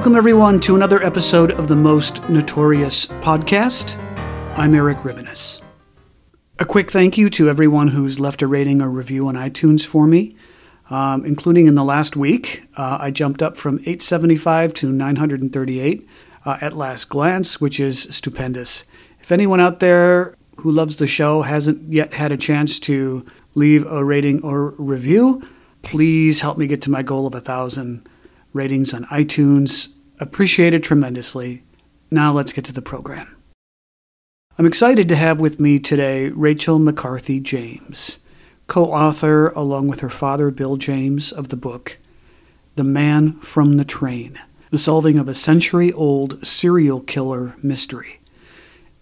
Welcome, everyone, to another episode of the Most Notorious podcast. I'm Erik Rivenes. A quick thank you to everyone who's left a rating or review on iTunes for me, um, including in the last week. Uh, I jumped up from 875 to 938 uh, at last glance, which is stupendous. If anyone out there who loves the show hasn't yet had a chance to leave a rating or review, please help me get to my goal of a thousand ratings on iTunes. Appreciated tremendously. Now let's get to the program. I'm excited to have with me today Rachel McCarthy James, co author, along with her father Bill James, of the book The Man from the Train The Solving of a Century Old Serial Killer Mystery.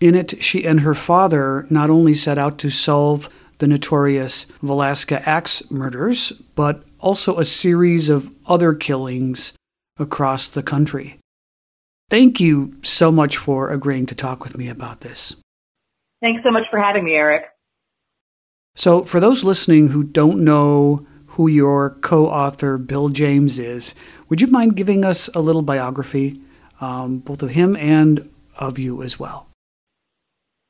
In it, she and her father not only set out to solve the notorious Villisca Axe murders, but also a series of other killings across the country. Thank you so much for agreeing to talk with me about this. Thanks so much for having me, Erik. So, for those listening who don't know who your co author Bill James is, would you mind giving us a little biography, um, both of him and of you as well?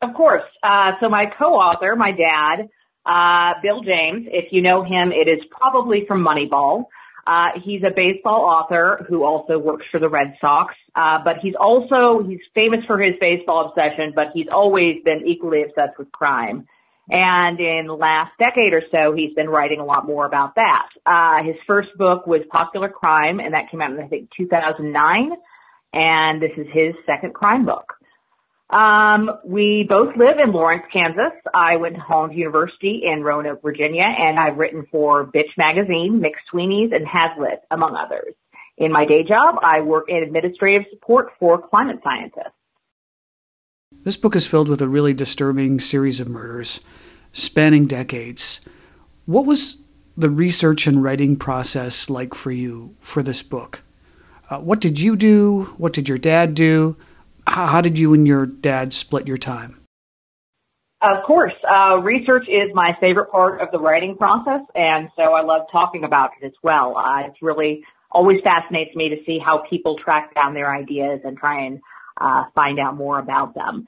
Of course. Uh, so, my co author, my dad, uh, Bill James, if you know him, it is probably from Moneyball. Uh, he's a baseball author who also works for the Red Sox, uh, but he's also he's famous for his baseball obsession, but he's always been equally obsessed with crime. And in the last decade or so, he's been writing a lot more about that. Uh, his first book was Popular Crime, and that came out in I think 2009. And this is his second crime book. Um, we both live in Lawrence, Kansas. I went to Hollins University in Roanoke, Virginia, and I've written for Bitch Magazine, McSweeney's, and Hazlitt, among others. In my day job, I work in administrative support for climate scientists. This book is filled with a really disturbing series of murders spanning decades. What was the research and writing process like for you for this book? Uh, what did you do? What did your dad do? How, did you and your dad split your time? Of course, uh, research is my favorite part of the writing process, and so I love talking about it as well. Uh, it's really always fascinates me to see how people track down their ideas and try and uh, find out more about them.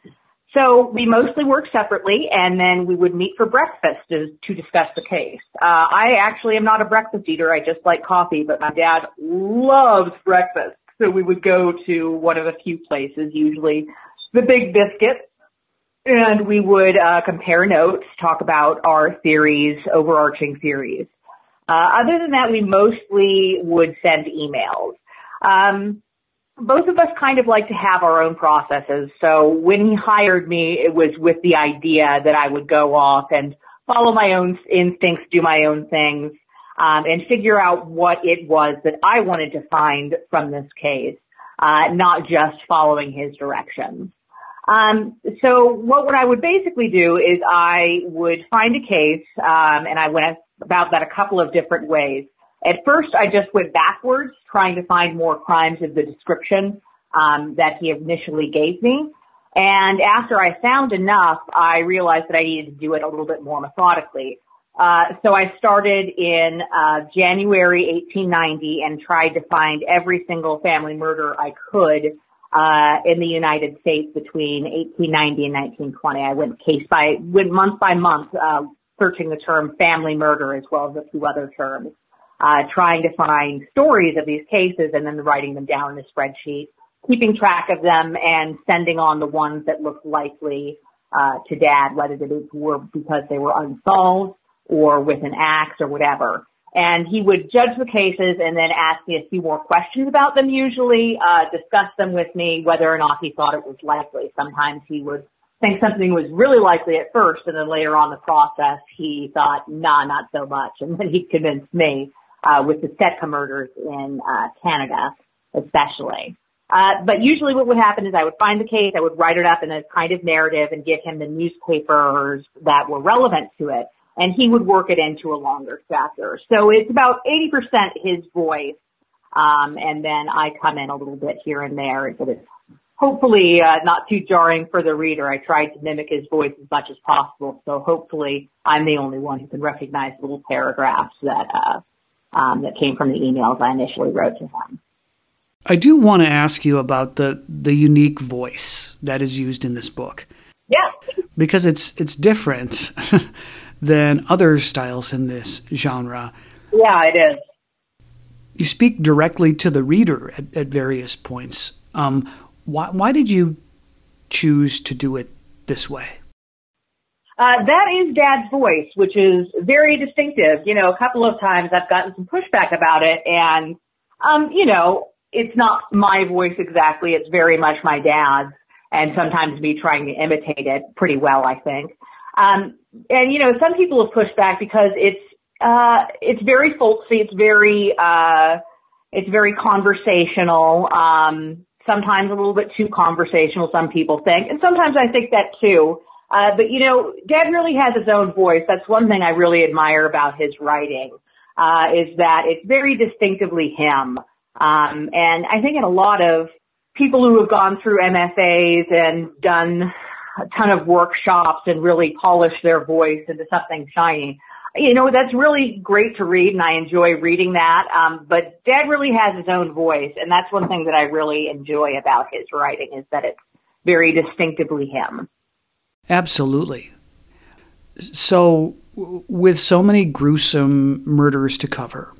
So we mostly work separately, and then we would meet for breakfast to, to discuss the case. Uh, I actually am not a breakfast eater; I just like coffee, but my dad loves breakfast. So we would go to one of a few places, usually the Big Biscuit, and we would uh, compare notes, talk about our theories, overarching theories. Uh, other than that, we mostly would send emails. Um, both of us kind of like to have our own processes. So when he hired me, it was with the idea that I would go off and follow my own instincts, do my own things, um, and figure out what it was that I wanted to find from this case. uh, not just following his directions. Um, so what, what I would basically do is I would find a case, um, and I went about that a couple of different ways. At first, I just went backwards, trying to find more crimes of the description um, that he initially gave me. And after I found enough, I realized that I needed to do it a little bit more methodically. Uh, so I started in uh, January 1890 and tried to find every single family murder I could uh, in the United States between 1890 and 1920. I went case by went month by month, uh, searching the term family murder as well as a few other terms, uh, trying to find stories of these cases and then writing them down in a spreadsheet keeping track of them and sending on the ones that looked likely uh, to dad, whether they were because they were unsolved or with an axe or whatever. And he would judge the cases and then ask me a few more questions about them usually, uh, discuss them with me, whether or not he thought it was likely. Sometimes he would think something was really likely at first and then later on the process he thought, nah, not so much. And then he convinced me, uh, with the Sitka murders in, uh, Canada, especially. Uh, but usually what would happen is I would find the case, I would write it up in a kind of narrative and give him the newspapers that were relevant to it, and he would work it into a longer chapter. So it's about 80% his voice, um, and then I come in a little bit here and there, but it's hopefully uh, not too jarring for the reader. I tried to mimic his voice as much as possible, so hopefully I'm the only one who can recognize little paragraphs that uh, um, that came from the emails I initially wrote to him. I do want to ask you about the the unique voice that is used in this book. Yeah. Because it's it's different than other styles in this genre. Yeah, it is. You speak directly to the reader at, at various points. Um, why, why did you choose to do it this way? Uh, that is Dad's voice, which is very distinctive. You know, a couple of times I've gotten some pushback about it, and um, you know, it's not my voice exactly. It's very much my dad's and sometimes me trying to imitate it pretty well, I think. Um, and you know, some people have pushed back because it's, uh, it's very folksy. It's very, uh, it's very conversational. Um, sometimes a little bit too conversational, some people think. And sometimes I think that too. Uh, but you know, Dad really has his own voice. That's one thing I really admire about his writing, uh, is that it's very distinctively him. Um, and I think in a lot of people who have gone through MFAs and done a ton of workshops and really polish their voice into something shiny, you know, that's really great to read and I enjoy reading that. Um, but Dad really has his own voice and that's one thing that I really enjoy about his writing is that it's very distinctively him. Absolutely. So, with so many gruesome murders to cover,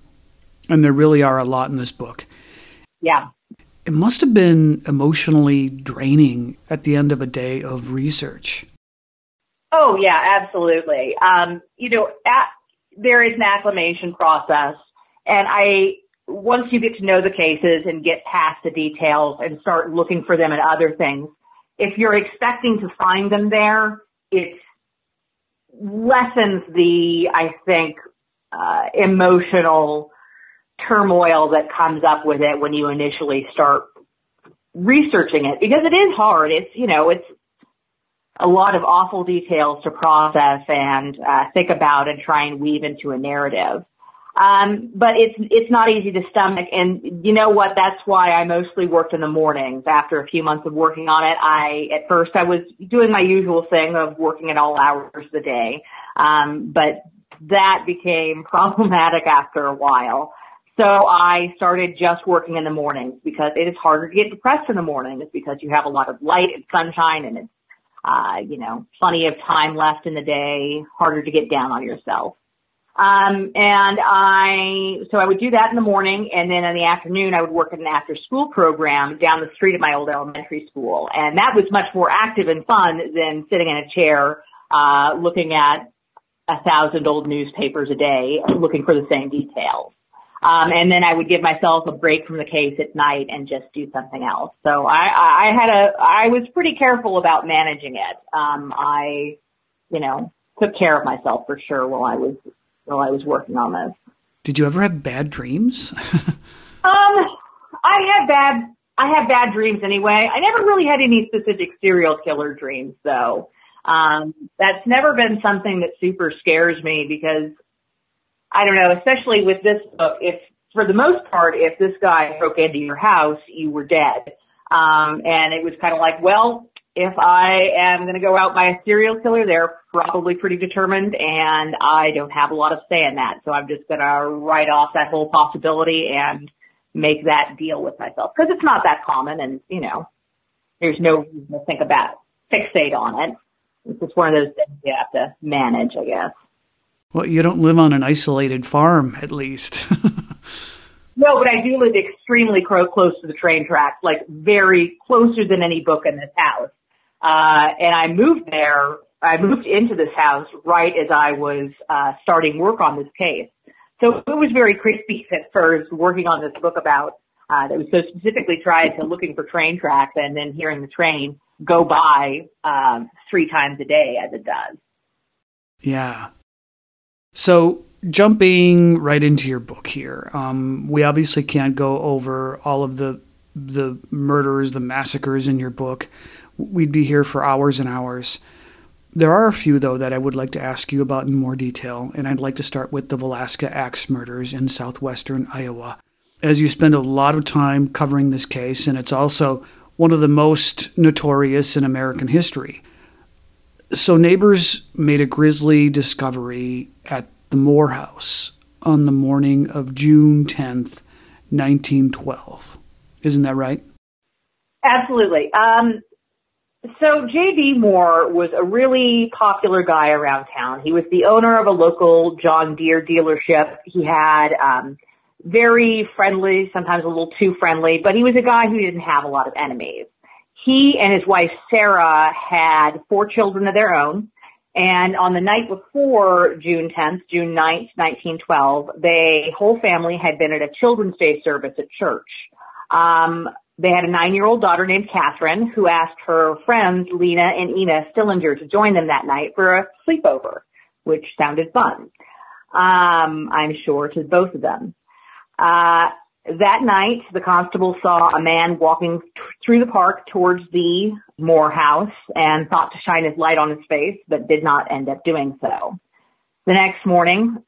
and there really are a lot in this book. Yeah. It must have been emotionally draining at the end of a day of research. Oh, yeah, absolutely. Um, you know, at, there is an acclimation process, and I once you get to know the cases and get past the details and start looking for them in other things, if you're expecting to find them there, it lessens the, I think, uh, emotional turmoil that comes up with it when you initially start researching it because it is hard. It's, you know, it's a lot of awful details to process and uh, think about and try and weave into a narrative. Um, but it's it's not easy to stomach, and you know what? That's why I mostly worked in the mornings. After a few months of working on it, I at first I was doing my usual thing of working at all hours of the day, um, but that became problematic after a while. So I started just working in the mornings because it is harder to get depressed in the morning. It's because you have a lot of light and sunshine and it's, uh, you know, plenty of time left in the day, harder to get down on yourself. Um, and I, so I would do that in the morning and then in the afternoon I would work in an after school program down the street at my old elementary school. And that was much more active and fun than sitting in a chair, uh, looking at a thousand old newspapers a day looking for the same details. Um, and then I would give myself a break from the case at night and just do something else. So I, I had a, I was pretty careful about managing it. Um, I, you know, took care of myself for sure while I was, while I was working on this. Did you ever have bad dreams? um, I had bad, I have bad dreams anyway. I never really had any specific serial killer dreams though. Um, that's never been something that super scares me because I don't know, especially with this book, if for the most part, if this guy broke into your house, you were dead. Um, and it was kind of like, well, if I am going to go out by a serial killer, they're probably pretty determined and I don't have a lot of say in that. So I'm just going to write off that whole possibility and make that deal with myself because it's not that common and, you know, there's no reason to think about, fixate on it. It's just one of those things you have to manage, I guess. Well, you don't live on an isolated farm, at least. no, but I do live extremely close to the train tracks, like very closer than any book in this house. Uh, and I moved there, I moved into this house right as I was, uh, starting work on this case. So it was very creepy at first working on this book about, uh, that was so specifically tied to looking for train tracks and then hearing the train go by, um, three times a day as it does. Yeah. So jumping right into your book here, um, we obviously can't go over all of the the murders, the massacres in your book we'd be here for hours and hours. There are a few, though, that I would like to ask you about in more detail, and I'd like to start with the Villisca Axe murders in southwestern Iowa. As you spend a lot of time covering this case, and it's also one of the most notorious in American history. So, neighbors made a grisly discovery at the Moore House on the morning of June 10th, 1912. Isn't that right? Absolutely. Um, so J.B. Moore was a really popular guy around town. He was the owner of a local John Deere dealership. He had um, very friendly, sometimes a little too friendly, but he was a guy who didn't have a lot of enemies. He and his wife Sarah had four children of their own. And on the night before June 10th, June 9th, 1912, the whole family had been at a Children's Day service at church. Um, they had a nine-year-old daughter named Catherine who asked her friends Lena and Ina Stillinger to join them that night for a sleepover, which sounded fun. Um, I'm sure to both of them. Uh, that night, the constable saw a man walking t- through the park towards the Moore house and thought to shine his light on his face, but did not end up doing so. The next morning,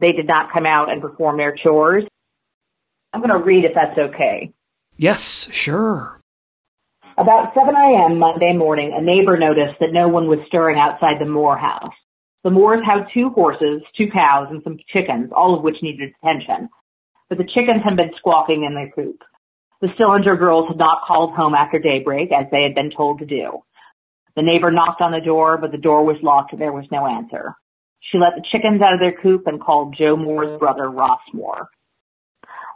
they did not come out and perform their chores. I'm going to read if that's okay. Yes, sure. About 7 a.m. Monday morning, a neighbor noticed that no one was stirring outside the Moore house. The Moores had two horses, two cows, and some chickens, all of which needed attention. But the chickens had been squawking in their coop. The Stillinger girls had not called home after daybreak, as they had been told to do. The neighbor knocked on the door, but the door was locked and there was no answer. She let the chickens out of their coop and called Joe Moore's brother, Ross Moore.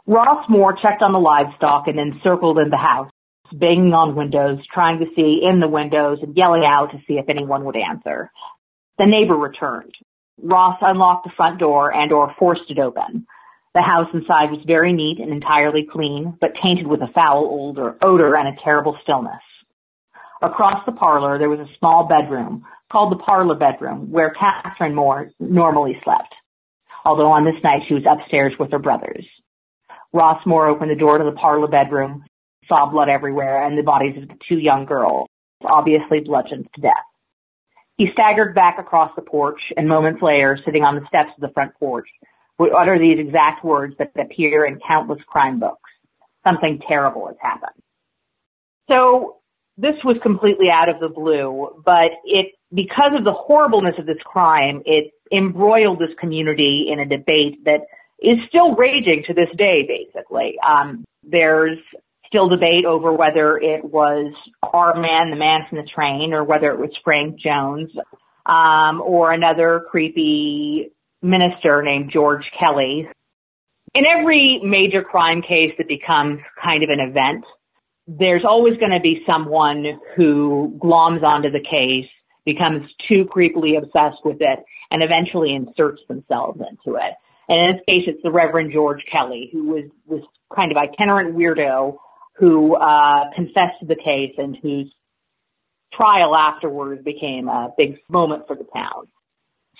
Ross Moore checked on the livestock and then circled in the house, banging on windows, trying to see in the windows and yelling out to see if anyone would answer. The neighbor returned. Ross unlocked the front door and or forced it open. The house inside was very neat and entirely clean, but tainted with a foul odor, and a terrible stillness. Across the parlor, there was a small bedroom called the parlor bedroom where Catherine Moore normally slept, although on this night she was upstairs with her brothers. Ross Moore opened the door to the parlor bedroom, saw blood everywhere and the bodies of the two young girls, obviously bludgeoned to death. He staggered back across the porch and moments later, sitting on the steps of the front porch, would utter these exact words that appear in countless crime books. Something terrible has happened. So this was completely out of the blue, but it, because of the horribleness of this crime, it embroiled this community in a debate that is still raging to this day, basically. Um, there's still debate over whether it was our man, the man from the train, or whether it was Frank Jones, um, or another creepy minister named George Kelly. In every major crime case that becomes kind of an event, there's always going to be someone who gloms onto the case, becomes too creepily obsessed with it, and eventually inserts themselves into it. And in this case, it's the Reverend George Kelly, who was this kind of itinerant weirdo who uh, confessed to the case and whose trial afterwards became a big moment for the town.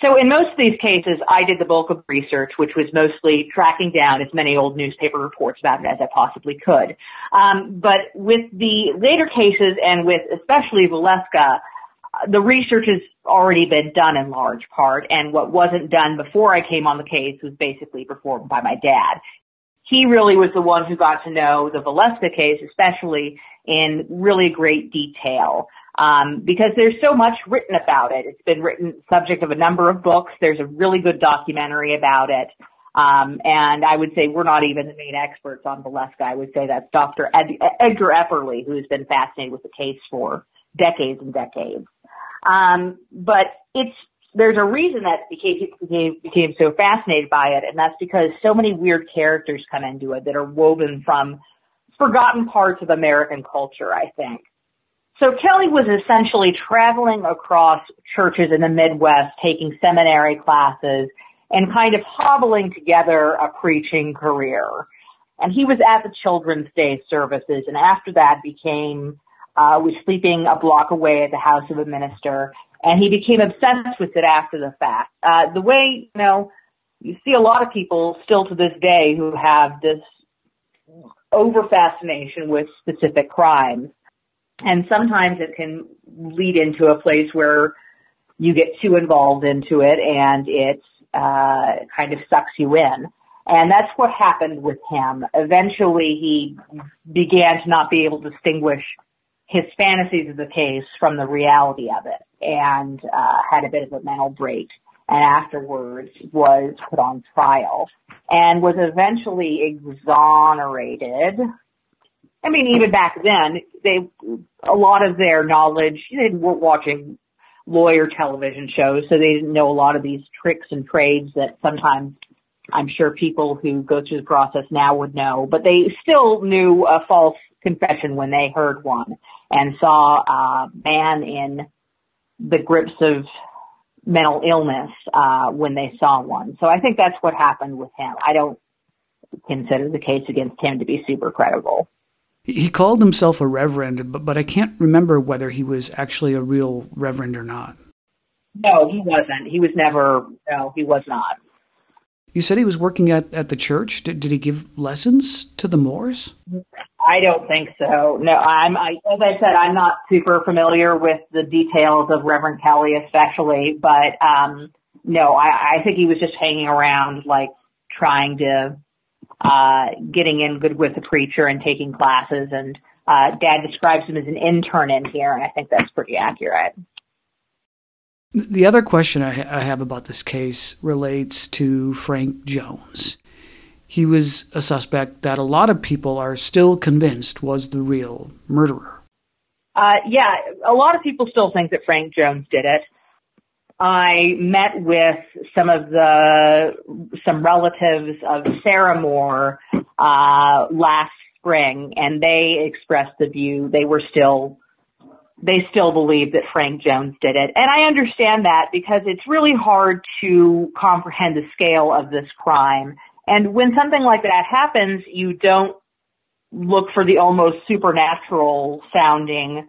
So in most of these cases, I did the bulk of research, which was mostly tracking down as many old newspaper reports about it as I possibly could. Um, but with the later cases and with especially Villisca, the research has already been done in large part, and what wasn't done before I came on the case was basically performed by my dad. He really was the one who got to know the Villisca case, especially in really great detail um, because there's so much written about it. It's been written subject of a number of books. There's a really good documentary about it. Um, and I would say we're not even the main experts on Villisca. I would say that's Dr. Ed- Edgar Epperly, who has been fascinated with the case for decades and decades. Um, but it's there's a reason that became, became became so fascinated by it, and that's because so many weird characters come into it that are woven from forgotten parts of American culture. I think. So Kelly was essentially traveling across churches in the Midwest, taking seminary classes and kind of hobbling together a preaching career. And he was at the Children's Day services and after that became, uh, was sleeping a block away at the house of a minister and he became obsessed with it after the fact. Uh, the way, you know, you see a lot of people still to this day who have this over fascination with specific crimes. And sometimes it can lead into a place where you get too involved into it and it uh, kind of sucks you in. And that's what happened with him. Eventually he began to not be able to distinguish his fantasies of the case from the reality of it and uh, had a bit of a mental break and afterwards was put on trial and was eventually exonerated I mean, even back then, they a lot of their knowledge they weren't watching lawyer television shows, so they didn't know a lot of these tricks and trades that sometimes I'm sure people who go through the process now would know. But they still knew a false confession when they heard one and saw a man in the grips of mental illness uh, when they saw one. So I think that's what happened with him. I don't consider the case against him to be super credible. He called himself a reverend, but, but I can't remember whether he was actually a real reverend or not. No, he wasn't. He was never, no, he was not. You said he was working at, at the church. Did, did he give lessons to the Moores? I don't think so. No, I'm, I, as I said, I'm not super familiar with the details of Reverend Kelly, especially, but, um, no, I, I think he was just hanging around, like, trying to uh, getting in good with the preacher and taking classes. And uh, Dad describes him as an intern in here, and I think that's pretty accurate. The other question I, ha- I have about this case relates to Frank Jones. He was a suspect that a lot of people are still convinced was the real murderer. Uh, yeah, a lot of people still think that Frank Jones did it. I met with some of the some relatives of Sarah Moore uh, last spring, and they expressed the view they were still they still believe that Frank Jones did it. And I understand that because it's really hard to comprehend the scale of this crime. And when something like that happens, you don't look for the almost supernatural sounding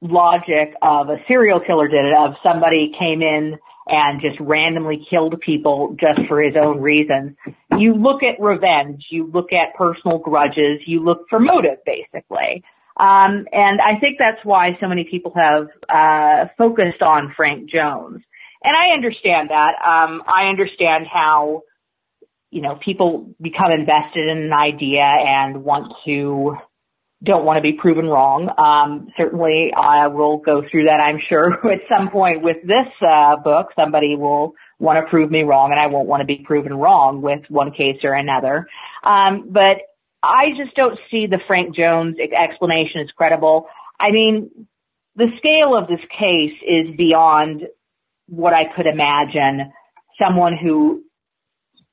logic of a serial killer did it, of somebody came in and just randomly killed people just for his own reasons. You look at revenge, you look at personal grudges, you look for motive basically. Um, and I think that's why so many people have uh, focused on Frank Jones. And I understand that. Um, I understand how, you know, people become invested in an idea and want to don't want to be proven wrong. Um, certainly, I will go through that. I'm sure at some point with this uh, book, somebody will want to prove me wrong, and I won't want to be proven wrong with one case or another. Um, but I just don't see the Frank Jones explanation as credible. I mean, the scale of this case is beyond what I could imagine. Someone who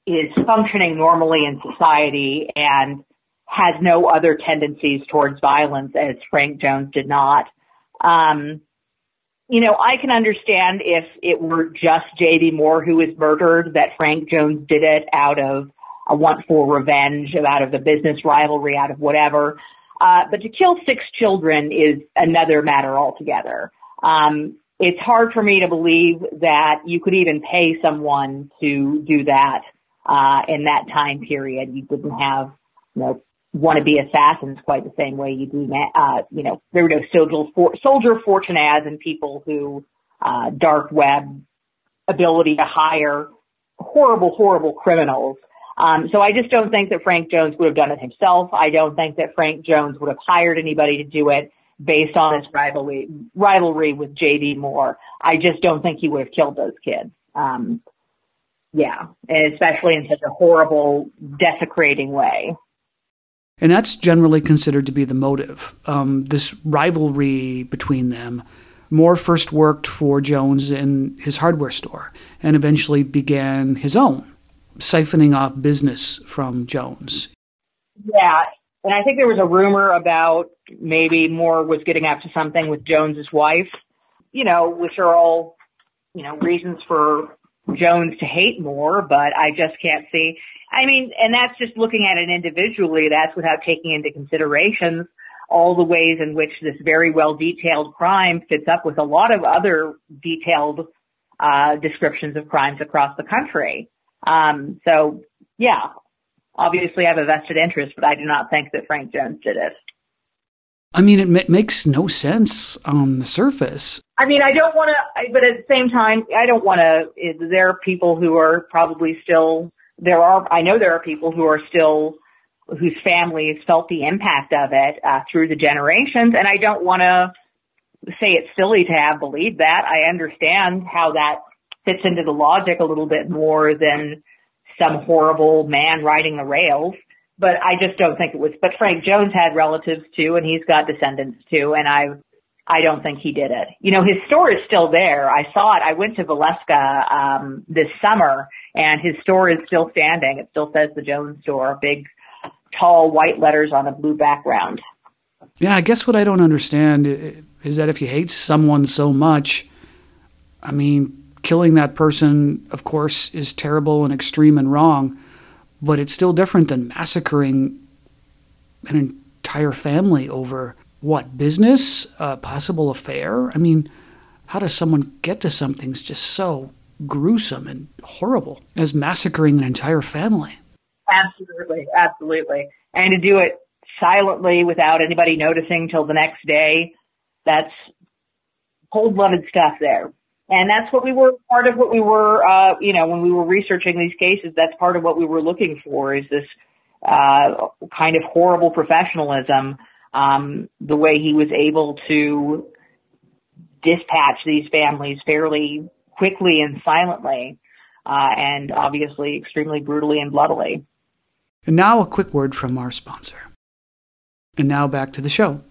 is functioning normally in society and has no other tendencies towards violence as Frank Jones did not. Um, you know, I can understand if it were just J.B. Moore who was murdered, that Frank Jones did it out of a want for revenge, out of the business rivalry, out of whatever. Uh, but to kill six children is another matter altogether. Um, it's hard for me to believe that you could even pay someone to do that uh, in that time period. You didn't have, you know, wannabe assassins quite the same way you do, uh, you know, there were no soldier, for, soldier fortune ads and people who, uh, dark web ability to hire horrible, horrible criminals. Um, so I just don't think that Frank Jones would have done it himself. I don't think that Frank Jones would have hired anybody to do it based on his rivalry rivalry with J.B. Moore. I just don't think he would have killed those kids. Um, yeah, and especially in such a horrible, desecrating way. And that's generally considered to be the motive. Um, this rivalry between them. Moore first worked for Jones in his hardware store and eventually began his own, siphoning off business from Jones. Yeah, and I think there was a rumor about maybe Moore was getting up to something with Jones's wife, you know, which are all, you know, reasons for Jones to hate Moore, but I just can't see. I mean, and that's just looking at it individually. That's without taking into considerations all the ways in which this very well detailed crime fits up with a lot of other detailed uh, descriptions of crimes across the country. Um, so, yeah, obviously I have a vested interest, but I do not think that Frank Jones did it. I mean, it ma- makes no sense on the surface. I mean, I don't want to, but at the same time, I don't want to. There are people who are probably still. There are. I know there are people who are still whose families felt the impact of it uh, through the generations, and I don't want to say it's silly to have believed that. I understand how that fits into the logic a little bit more than some horrible man riding the rails but I just don't think it was. But Frank Jones had relatives too, and he's got descendants too, and I, I don't think he did it. You know, his store is still there. I saw it. I went to Villisca um, this summer, and his store is still standing. It still says the Jones Store, big, tall white letters on a blue background. Yeah, I guess what I don't understand is that if you hate someone so much, I mean, killing that person, of course, is terrible and extreme and wrong but it's still different than massacring an entire family over what business, a possible affair. I mean, how does someone get to something just so gruesome and horrible as massacring an entire family? Absolutely, absolutely, and to do it silently without anybody noticing till the next day. That's cold-blooded stuff there. And that's what we were, part of what we were, uh, you know, when we were researching these cases, that's part of what we were looking for is this, uh, kind of horrible professionalism, um, the way he was able to dispatch these families fairly quickly and silently, uh, and obviously extremely brutally and bloodily. And now a quick word from our sponsor. And now back to the show.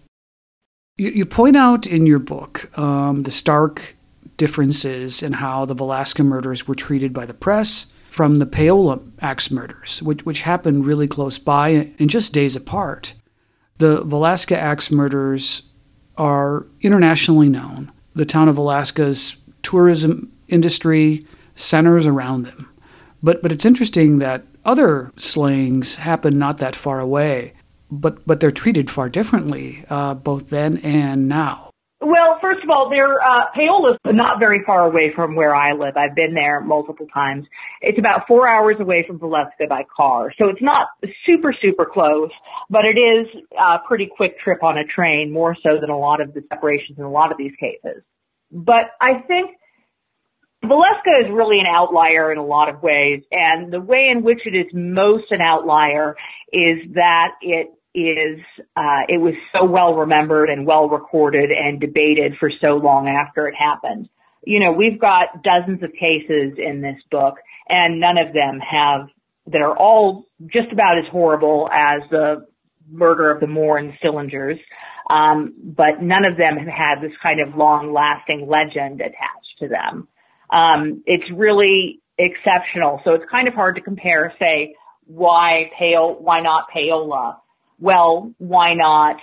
You, you point out in your book um, the stark differences in how the Villisca murders were treated by the press from the Paola axe murders, which, which happened really close by and just days apart. The Villisca axe murders are internationally known. The town of Villisca's tourism industry centers around them. But, but it's interesting that other slayings happen not that far away, but, but they're treated far differently, uh, both then and now. Well, first of all, they're uh, Paola's not very far away from where I live. I've been there multiple times. It's about four hours away from Villisca by car, so it's not super super close, but it is a pretty quick trip on a train, more so than a lot of the separations in a lot of these cases. But I think Villisca is really an outlier in a lot of ways, and the way in which it is most an outlier is that it is uh, it was so well remembered and well recorded and debated for so long after it happened. You know, we've got dozens of cases in this book, and none of them have that are all just about as horrible as the murder of the Moore and Stillingers, um, but none of them have had this kind of long-lasting legend attached to them. Um, it's really exceptional, so it's kind of hard to compare. Say, why Pale? Why not Paola? Well, why not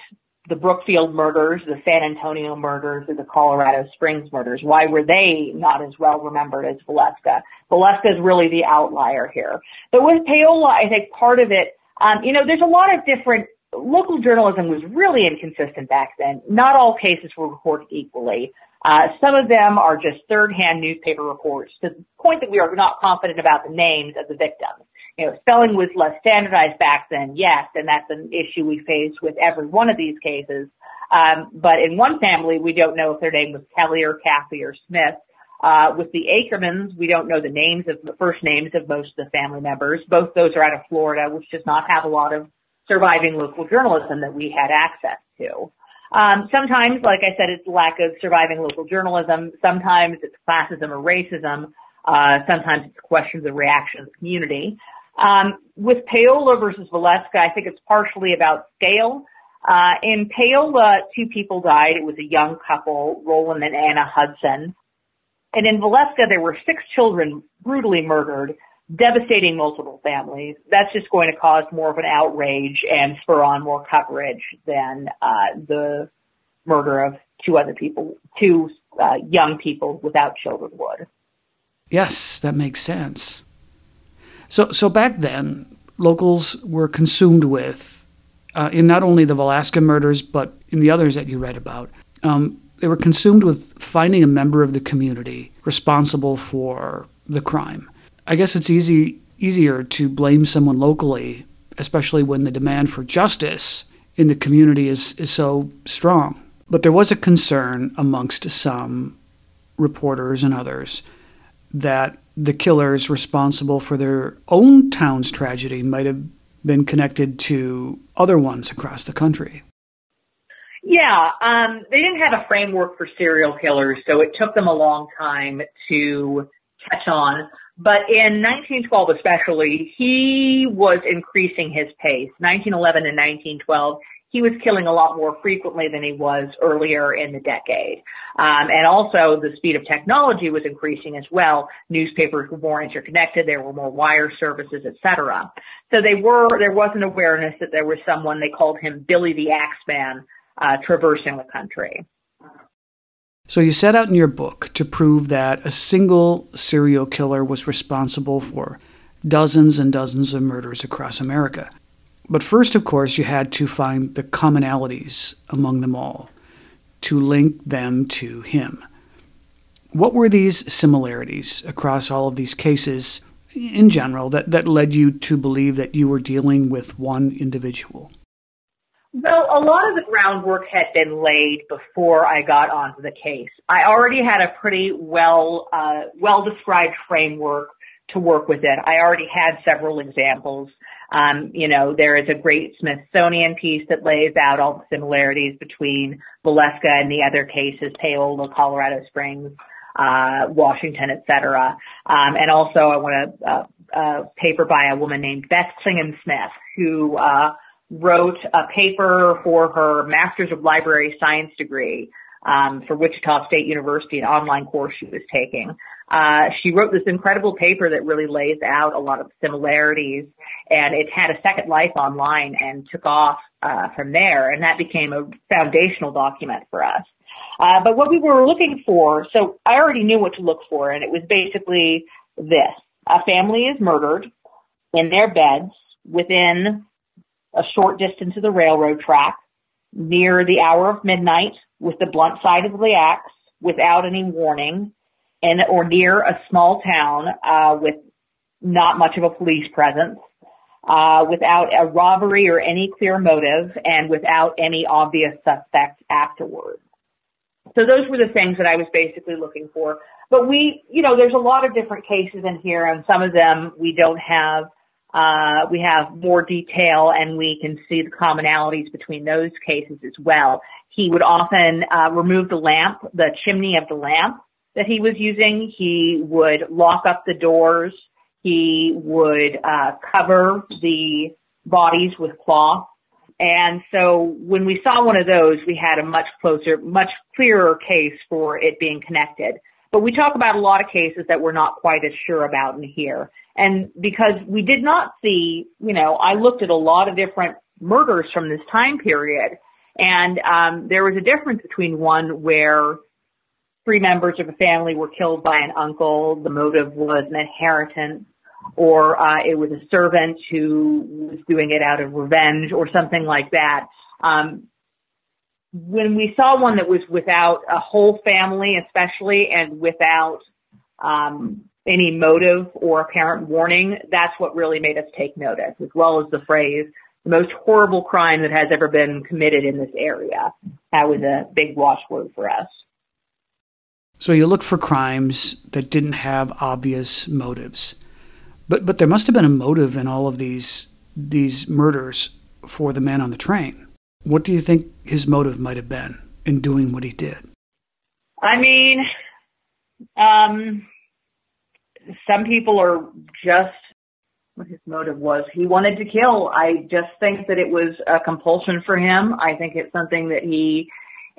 the Brookfield murders, the San Antonio murders, or the Colorado Springs murders? Why were they not as well remembered as Villisca? Villisca is really the outlier here. But with Paola, I think part of it, um, you know, there's a lot of different local journalism was really inconsistent back then. Not all cases were reported equally. Uh, some of them are just third-hand newspaper reports to the point that we are not confident about the names of the victims. You know, spelling was less standardized back then, yes, and that's an issue we face with every one of these cases. Um, but in one family, we don't know if their name was Kelly or Kathy or Smith. Uh, with the Ackermans, we don't know the names of the first names of most of the family members. Both those are out of Florida, which does not have a lot of surviving local journalism that we had access to. Um, sometimes, like I said, it's lack of surviving local journalism. Sometimes it's classism or racism. Uh, sometimes it's questions of reaction of the community. Um, with Paola versus Villisca, I think it's partially about scale. Uh, in Paola, two people died. It was a young couple, Rollin and Anna Hudson. And in Villisca, there were six children brutally murdered, devastating multiple families. That's just going to cause more of an outrage and spur on more coverage than uh, the murder of two other people, two uh, young people without children would. Yes, that makes sense. So, so back then, locals were consumed with, uh, in not only the Villisca murders, but in the others that you read about, um, they were consumed with finding a member of the community responsible for the crime. I guess it's easy easier to blame someone locally, especially when the demand for justice in the community is, is so strong. But there was a concern amongst some reporters and others that the killers responsible for their own town's tragedy might have been connected to other ones across the country. Yeah, um, they didn't have a framework for serial killers, so it took them a long time to catch on. But in 1912 especially, he was increasing his pace. 1911 and 1912, he was killing a lot more frequently than he was earlier in the decade. Um, and also the speed of technology was increasing as well. Newspapers were more interconnected. There were more wire services, etc. So they were, there was an awareness that there was someone, they called him Billy the Axeman, uh, traversing the country. So you set out in your book to prove that a single serial killer was responsible for dozens and dozens of murders across America. But first, of course, you had to find the commonalities among them all to link them to him. What were these similarities across all of these cases in general that, that led you to believe that you were dealing with one individual? Well, a lot of the groundwork had been laid before I got onto the case. I already had a pretty well, uh, well described framework to work with it. I already had several examples. Um, you know, there is a great Smithsonian piece that lays out all the similarities between Villisca and the other cases, Paola, Colorado Springs, uh, Washington, et cetera. Um, and also I want a, a, a paper by a woman named Beth Klingensmith, who, uh, wrote a paper for her Master's of Library Science degree um, for Wichita State University, an online course she was taking. Uh, she wrote this incredible paper that really lays out a lot of similarities, and it had a second life online and took off uh, from there, and that became a foundational document for us. Uh, but what we were looking for, so I already knew what to look for, and it was basically this: a family is murdered in their beds within a short distance of the railroad track near the hour of midnight with the blunt side of the axe without any warning and or near a small town uh, with not much of a police presence uh, without a robbery or any clear motive and without any obvious suspect afterwards. So those were the things that I was basically looking for. But we, you know, there's a lot of different cases in here and some of them we don't have uh, we have more detail and we can see the commonalities between those cases as well. He would often uh, remove the lamp, the chimney of the lamp that he was using. He would lock up the doors. He would uh, cover the bodies with cloth. And so when we saw one of those, we had a much closer, much clearer case for it being connected. But we talk about a lot of cases that we're not quite as sure about in here. And because we did not see, you know, I looked at a lot of different murders from this time period and um, there was a difference between one where three members of a family were killed by an uncle. The motive was an inheritance. or uh, it was a servant who was doing it out of revenge or something like that. Um, when we saw one that was without a whole family, especially, and without um, any motive or apparent warning, that's what really made us take notice, as well as the phrase, the most horrible crime that has ever been committed in this area. That was a big watchword for us. So you look for crimes that didn't have obvious motives. But but there must have been a motive in all of these these murders for the man on the train. What do you think his motive might have been in doing what he did? I mean, um, some people are just what his motive was. He wanted to kill. I just think that it was a compulsion for him. I think it's something that he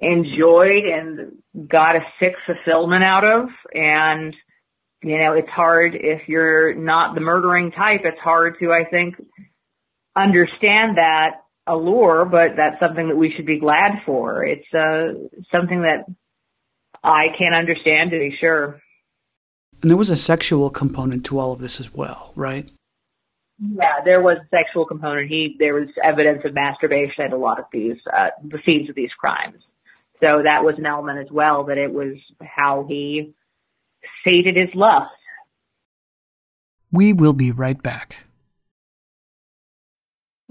enjoyed and got a sick fulfillment out of. And you know, it's hard if you're not the murdering type, it's hard to, I think, understand that allure, but that's something that we should be glad for. It's uh, something that I can't understand to be sure. And there was a sexual component to all of this as well, right? Yeah, there was a sexual component. He there was evidence of masturbation at a lot of these uh, the scenes of these crimes. So that was an element as well that it was how he sated his lust. We will be right back.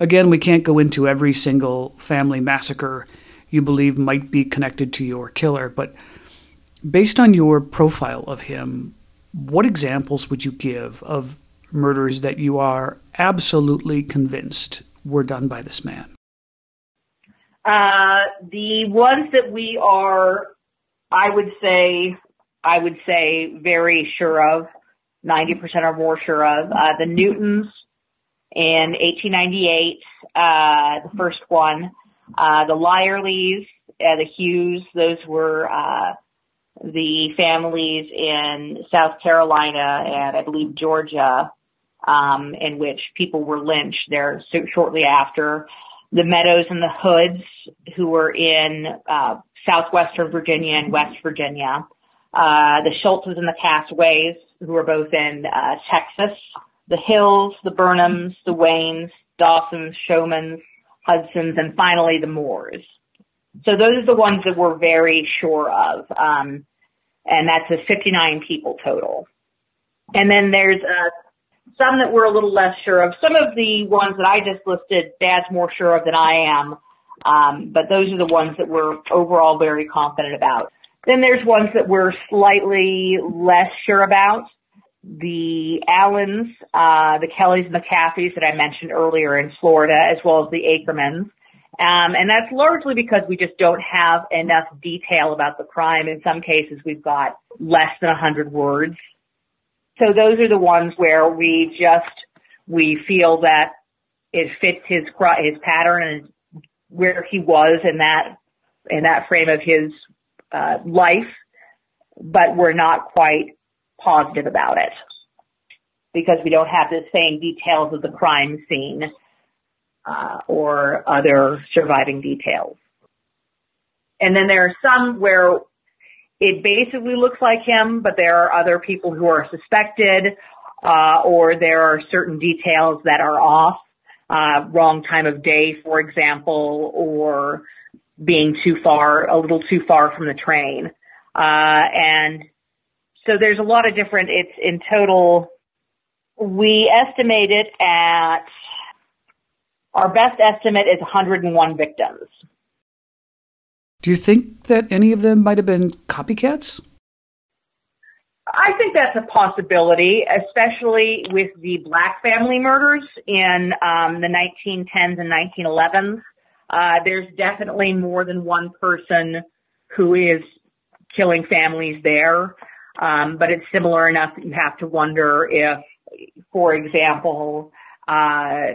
Again, we can't go into every single family massacre you believe might be connected to your killer, but based on your profile of him, what examples would you give of murders that you are absolutely convinced were done by this man? Uh, the ones that we are, I would say, I would say very sure of, 90% or more sure of, uh, the Newtons in 1898, uh, the first one, uh, the Lyerleys, uh, the Hughes, those were, uh, the families in South Carolina and I believe Georgia, um, in which people were lynched there so shortly after. The Meadows and the Hoods, who were in uh, southwestern Virginia and West Virginia. Uh, the Schultzes and the Casaways, who were both in uh, Texas. The Hills, the Burnhams, the Waynes, Dawsons, Showmans, Hudsons, and finally the Moores. So those are the ones that we're very sure of. Um, and that's a 59 people total. And then there's uh, some that we're a little less sure of. Some of the ones that I just listed, Dad's more sure of than I am. Um, but those are the ones that we're overall very confident about. Then there's ones that we're slightly less sure about. The Allens, uh, the Kellys and the Caffeys that I mentioned earlier in Florida, as well as the Akermans. Um, and that's largely because we just don't have enough detail about the crime. In some cases, we've got less than 100 words. So those are the ones where we just, we feel that it fits his, his pattern and where he was in that, in that frame of his, uh, life, but we're not quite positive about it because we don't have the same details of the crime scene uh, or other surviving details. And then there are some where it basically looks like him, but there are other people who are suspected, uh, or there are certain details that are off, uh, wrong time of day, for example, or being too far, a little too far from the train. Uh, and so there's a lot of different, it's in total, we estimate it at our best estimate is 101 victims. Do you think that any of them might have been copycats? I think that's a possibility, especially with the black family murders in um, the 1910s and 1911s. Uh, there's definitely more than one person who is killing families there. Um, but it's similar enough that you have to wonder if, for example, uh,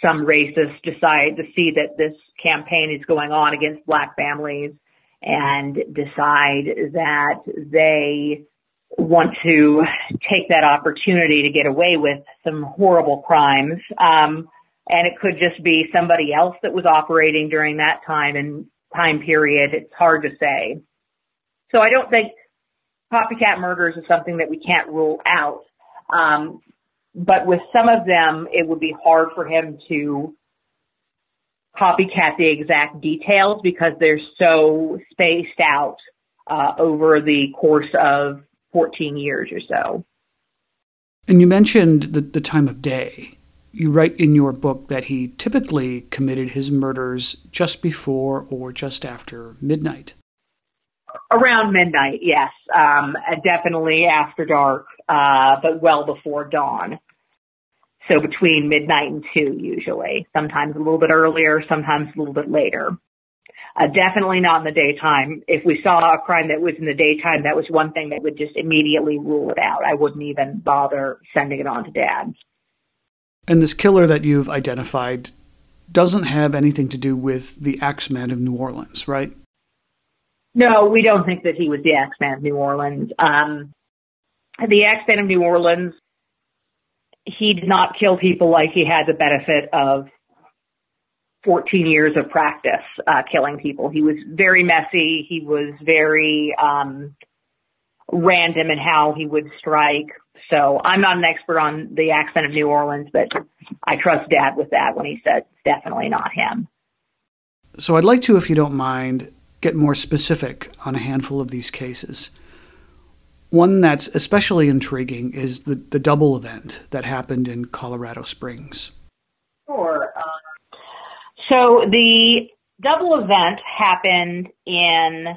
some racists decide to see that this campaign is going on against black families and decide that they want to take that opportunity to get away with some horrible crimes. Um, and it could just be somebody else that was operating during that time and time period. It's hard to say. So I don't think copycat murders is something that we can't rule out. Um, but with some of them, it would be hard for him to copycat the exact details because they're so spaced out uh, over the course of 14 years or so. And you mentioned the, the time of day. You write in your book that he typically committed his murders just before or just after midnight. Around midnight, yes. Um, definitely after dark, uh, but well before dawn. So between midnight and two, usually. Sometimes a little bit earlier, sometimes a little bit later. Uh, definitely not in the daytime. If we saw a crime that was in the daytime, that was one thing that would just immediately rule it out. I wouldn't even bother sending it on to dad. And this killer that you've identified doesn't have anything to do with the Axeman of New Orleans, right? No, we don't think that he was the Axeman of New Orleans. Um, the Axeman of New Orleans he did not kill people like he had the benefit of 14 years of practice uh, killing people. He was very messy. He was very um, random in how he would strike. So I'm not an expert on the Axeman of New Orleans, but I trust Dad with that when he said definitely not him. So I'd like to, if you don't mind, get more specific on a handful of these cases. One that's especially intriguing is the, the double event that happened in Colorado Springs. Sure. Uh, so the double event happened in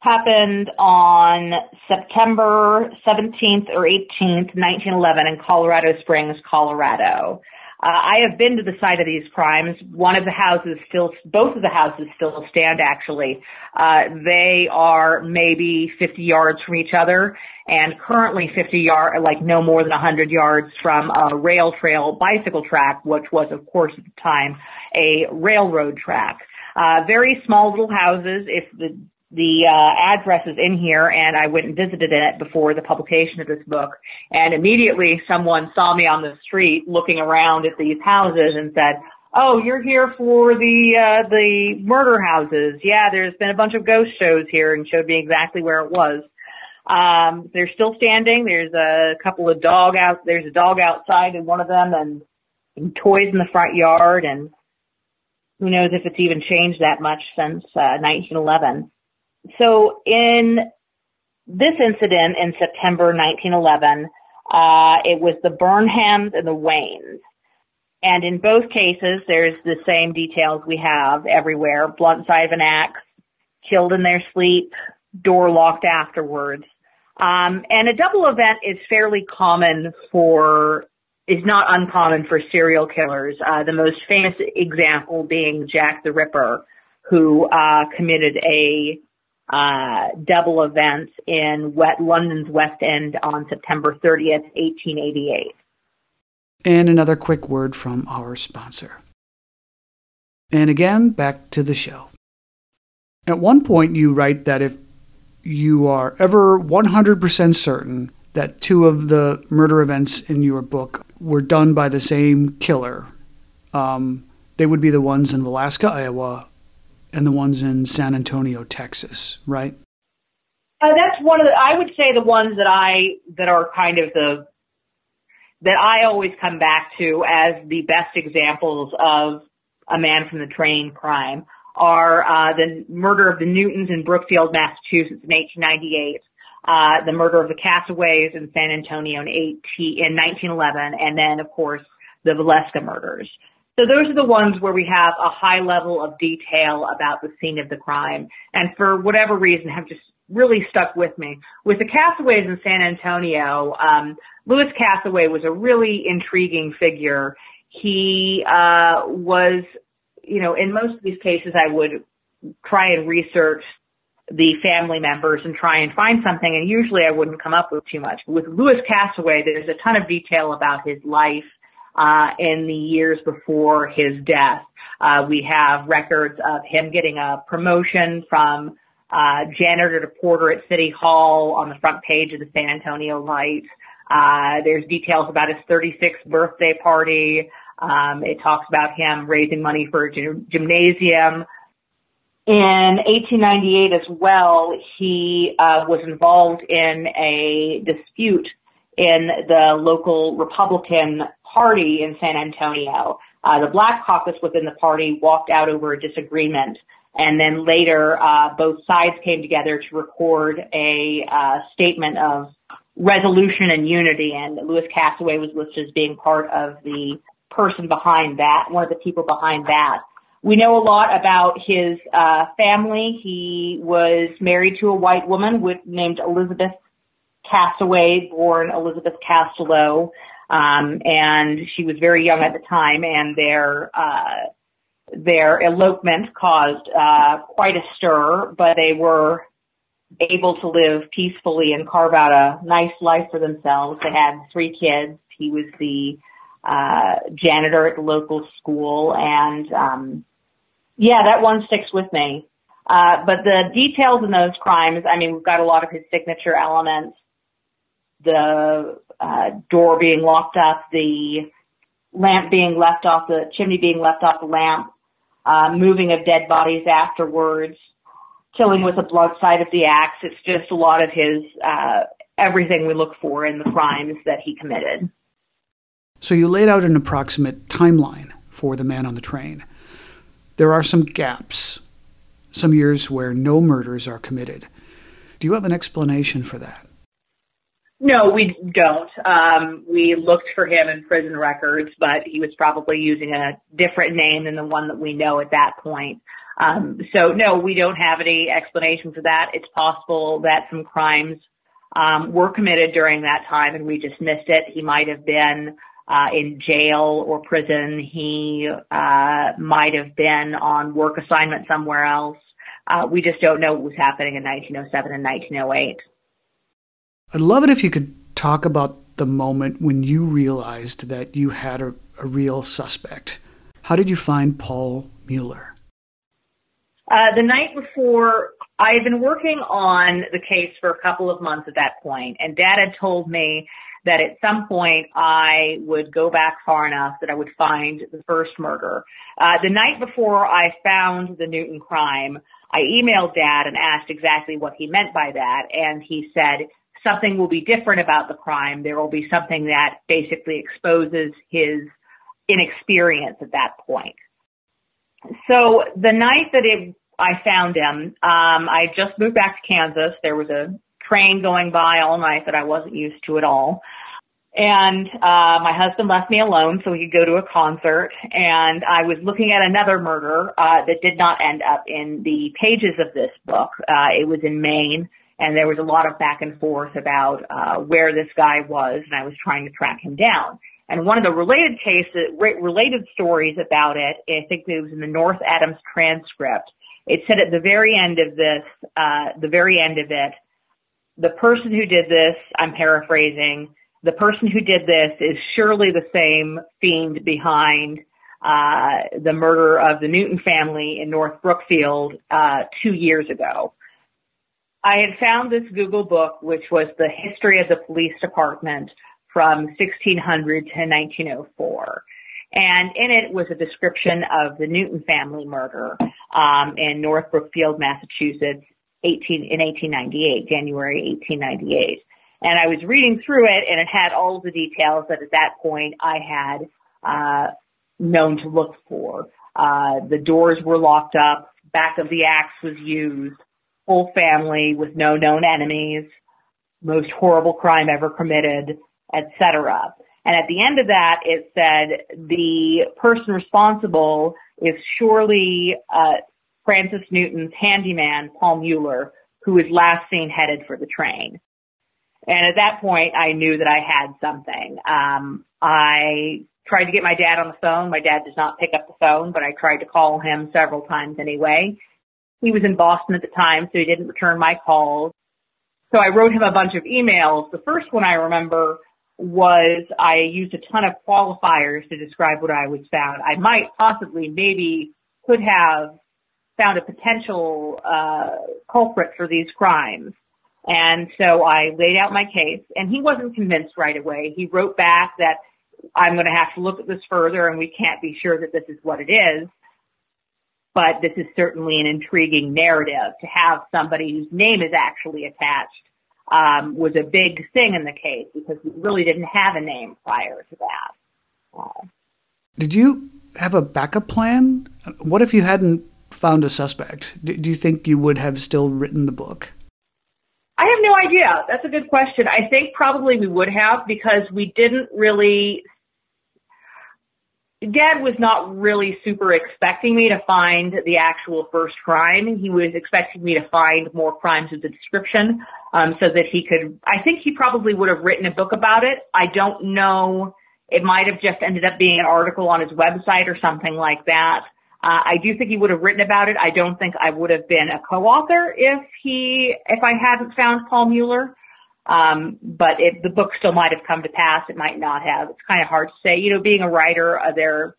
happened on September 17th or 18th, 1911 in Colorado Springs, Colorado. Uh, I have been to the site of these crimes. One of the houses still, both of the houses still stand actually. Uh, they are maybe 50 yards from each other and currently 50 yard, like no more than 100 yards from a rail trail bicycle track, which was of course at the time a railroad track. Uh, very small little houses. If the the uh, address is in here and I went and visited it before the publication of this book and immediately someone saw me on the street looking around at these houses and said, "Oh, you're here for the uh the murder houses. Yeah, there's been a bunch of ghost shows here and showed me exactly where it was." Um they're still standing. There's a couple of dog out there's a dog outside in one of them and, and toys in the front yard and who knows if it's even changed that much since uh 1911 so in this incident in September 1911, uh, it was the Burnhams and the Waynes. And in both cases, there's the same details we have everywhere. Blunt side of an axe, killed in their sleep, door locked afterwards. Um, and a double event is fairly common for, is not uncommon for serial killers. Uh, the most famous example being Jack the Ripper, who, uh, committed a uh, double events in wet, London's West End on September 30th, 1888. And another quick word from our sponsor. And again, back to the show. At one point, you write that if you are ever 100% certain that two of the murder events in your book were done by the same killer, um, they would be the ones in Villisca, Iowa, and the ones in San Antonio, Texas, right? Uh, that's one of the. I would say the ones that I that are kind of the that I always come back to as the best examples of a man from the train crime are uh, the murder of the Newtons in Brookfield, Massachusetts in 1898, uh, the murder of the Casaways in San Antonio in, 18, in 1911, and then of course the Villisca murders. So those are the ones where we have a high level of detail about the scene of the crime, and for whatever reason have just really stuck with me. With the Casaways in San Antonio, um, Louis Casaway was a really intriguing figure. He uh, was, you know, in most of these cases, I would try and research the family members and try and find something, and usually I wouldn't come up with too much. With Louis Casaway, there's a ton of detail about his life uh, in the years before his death. Uh, we have records of him getting a promotion from uh, janitor to porter at City Hall on the front page of the San Antonio Light. Uh, there's details about his 36th birthday party. Um, it talks about him raising money for a gymnasium. In 1898 as well, he uh, was involved in a dispute in the local Republican party in San Antonio. Uh, the Black Caucus within the party walked out over a disagreement. And then later, uh, both sides came together to record a uh, statement of resolution and unity. And Louis Casaway was listed as being part of the person behind that, one of the people behind that. We know a lot about his uh, family. He was married to a white woman with, named Elizabeth Casaway, born Elizabeth Castello. Um, and she was very young at the time and their, uh, their elopement caused, uh, quite a stir, but they were able to live peacefully and carve out a nice life for themselves. They had three kids. He was the, uh, janitor at the local school and, um, yeah, that one sticks with me. Uh, but the details in those crimes, I mean, we've got a lot of his signature elements the uh, door being locked up, the lamp being left off the chimney being left off the lamp, uh, moving of dead bodies afterwards, killing with a blunt side of the axe. It's just a lot of his uh, everything we look for in the crimes that he committed. So you laid out an approximate timeline for the man on the train. There are some gaps, some years where no murders are committed. Do you have an explanation for that? No, we don't. Um, we looked for him in prison records, but he was probably using a different name than the one that we know at that point. Um, so no, we don't have any explanation for that. It's possible that some crimes um, were committed during that time and we just missed it. He might have been uh, in jail or prison. He uh, might have been on work assignment somewhere else. Uh, we just don't know what was happening in 1907 and 1908. I'd love it if you could talk about the moment when you realized that you had a, a real suspect. How did you find Paul Mueller? Uh, the night before, I had been working on the case for a couple of months at that point, and Dad had told me that at some point I would go back far enough that I would find the first murder. Uh, the night before I found the Newton crime, I emailed Dad and asked exactly what he meant by that, and he said something will be different about the crime. There will be something that basically exposes his inexperience at that point. So the night that it, I found him, um, I just moved back to Kansas. There was a train going by all night that I wasn't used to at all. And uh, my husband left me alone so we could go to a concert. And I was looking at another murder uh, that did not end up in the pages of this book. Uh, it was in Maine, and there was a lot of back and forth about uh, where this guy was, and I was trying to track him down. And one of the related cases, related stories about it, I think it was in the North Adams transcript. It said at the very end of this, uh, the very end of it, the person who did this, I'm paraphrasing, the person who did this is surely the same fiend behind uh, the murder of the Newton family in North Brookfield uh, two years ago. I had found this Google book, which was the history of the police department from 1600 to 1904. And in it was a description of the Newton family murder um, in North Brookfield, Massachusetts, 18, in 1898, January 1898. And I was reading through it and it had all the details that at that point I had, uh, known to look for. Uh, the doors were locked up, back of the axe was used, full family with no known enemies, most horrible crime ever committed, etc. And at the end of that, it said the person responsible is surely uh, Francis Newton's handyman, Paul Mueller, who was last seen headed for the train. And at that point, I knew that I had something. Um, I tried to get my dad on the phone. My dad does not pick up the phone, but I tried to call him several times anyway. He was in Boston at the time, so he didn't return my calls. So I wrote him a bunch of emails. The first one I remember was I used a ton of qualifiers to describe what I was found. I might possibly, maybe, could have found a potential uh, culprit for these crimes. And so I laid out my case, and he wasn't convinced right away. He wrote back that I'm going to have to look at this further, and we can't be sure that this is what it is. But this is certainly an intriguing narrative to have somebody whose name is actually attached um, was a big thing in the case because we really didn't have a name prior to that. Uh, Did you have a backup plan? What if you hadn't found a suspect? Do you think you would have still written the book? I have no idea. That's a good question. I think probably we would have because we didn't really Dad was not really super expecting me to find the actual first crime. He was expecting me to find more crimes with the description, um, so that he could. I think he probably would have written a book about it. I don't know. It might have just ended up being an article on his website or something like that. Uh, I do think he would have written about it. I don't think I would have been a co-author if he, if I hadn't found Paul Mueller. Um, but it, the book still might have come to pass. It might not have. It's kind of hard to say. You know, being a writer, uh, there,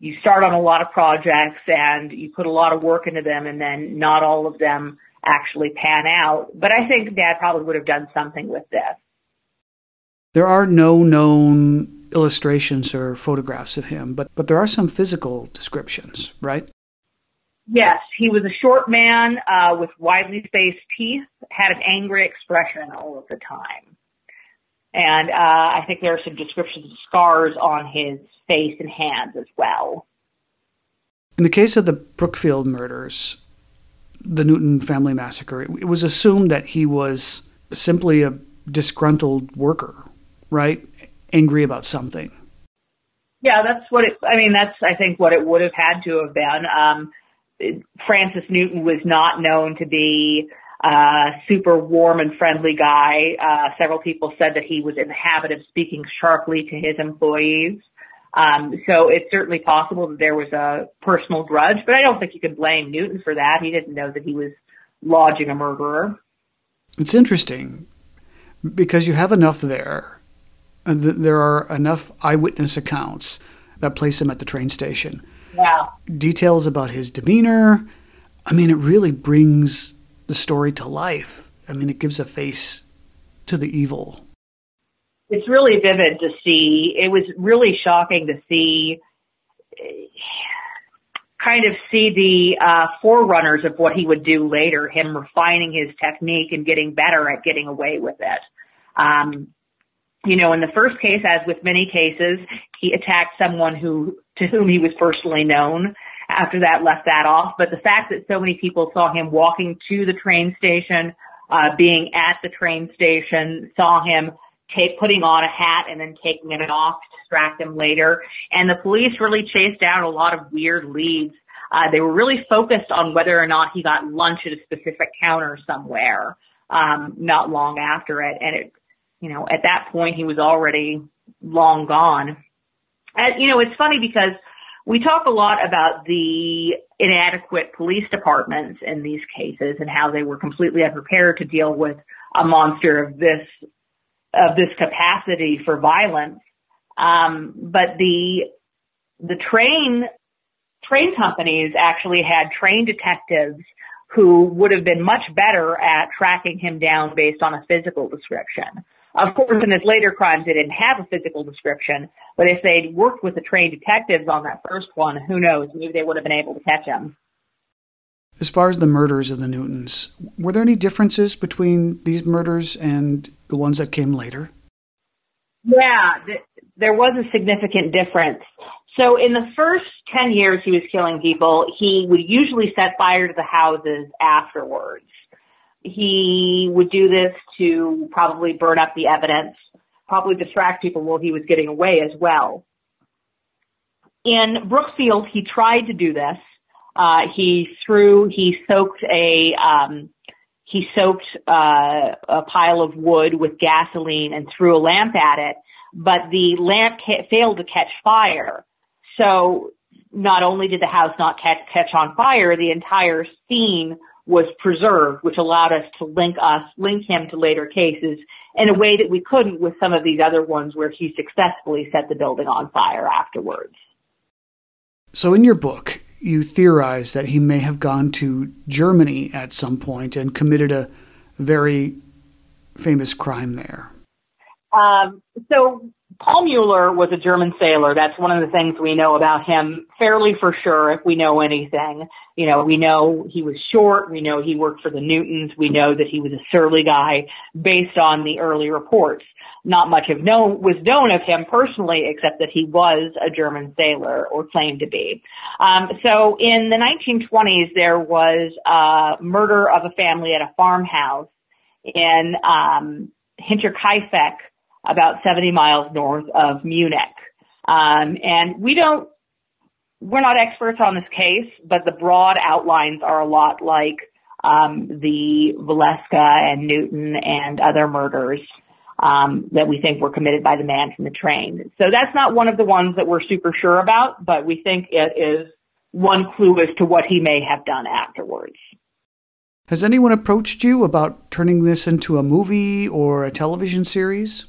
you start on a lot of projects and you put a lot of work into them and then not all of them actually pan out. But I think dad probably would have done something with this. There are no known illustrations or photographs of him, but, but there are some physical descriptions, right? Yes, he was a short man uh, with widely spaced teeth, had an angry expression all of the time. And uh, I think there are some descriptions of scars on his face and hands as well. In the case of the Brookfield murders, the Newton family massacre, it was assumed that he was simply a disgruntled worker, right? Angry about something. Yeah, that's what it, I mean, that's, I think, what it would have had to have been. Um, Francis Newton was not known to be uh, super warm and friendly guy. Uh, several people said that he was in the habit of speaking sharply to his employees. Um, so it's certainly possible that there was a personal grudge, but I don't think you can blame Newton for that. He didn't know that he was lodging a murderer. It's interesting because you have enough there. Uh, there are enough eyewitness accounts that place him at the train station. Yeah. Details about his demeanor. I mean, it really brings the story to life. I mean, it gives a face to the evil. It's really vivid to see. It was really shocking to see, kind of see the uh, forerunners of what he would do later, him refining his technique and getting better at getting away with it. Um, you know, in the first case, as with many cases, he attacked someone who, to whom he was personally known after that left that off. But the fact that so many people saw him walking to the train station, uh, being at the train station, saw him take, putting on a hat and then taking it off to distract him later. And the police really chased down a lot of weird leads. Uh, they were really focused on whether or not he got lunch at a specific counter somewhere, um, not long after it. And it, you know, at that point he was already long gone. And, you know, it's funny because we talk a lot about the inadequate police departments in these cases and how they were completely unprepared to deal with a monster of this of this capacity for violence. Um, but the the train train companies actually had train detectives who would have been much better at tracking him down based on a physical description. Of course, in his later crimes, they didn't have a physical description, but if they'd worked with the trained detectives on that first one, who knows? Maybe they would have been able to catch him. As far as the murders of the Newtons, were there any differences between these murders and the ones that came later? Yeah, th- there was a significant difference. So in the first 10 years he was killing people, he would usually set fire to the houses afterwards he would do this to probably burn up the evidence, probably distract people while he was getting away as well. In Brookfield, he tried to do this. Uh, he threw, he soaked a, um, he soaked uh, a pile of wood with gasoline and threw a lamp at it, but the lamp ca- failed to catch fire. So not only did the house not catch, catch on fire, the entire scene was preserved, which allowed us to link us, link him to later cases in a way that we couldn't with some of these other ones where he successfully set the building on fire afterwards. So in your book, you theorize that he may have gone to Germany at some point and committed a very famous crime there. Um, so Paul Mueller was a German sailor. That's one of the things we know about him fairly for sure if we know anything. You know, we know he was short. We know he worked for the Newtons. We know that he was a surly guy based on the early reports. Not much of known was known of him personally, except that he was a German sailor or claimed to be. Um, so in the 1920s, there was a murder of a family at a farmhouse in um, Hinterkaifeck, about 70 miles north of Munich. Um, and we don't, we're not experts on this case, but the broad outlines are a lot like um, the Villisca and Newton and other murders um, that we think were committed by the man from the train. So that's not one of the ones that we're super sure about, but we think it is one clue as to what he may have done afterwards. Has anyone approached you about turning this into a movie or a television series?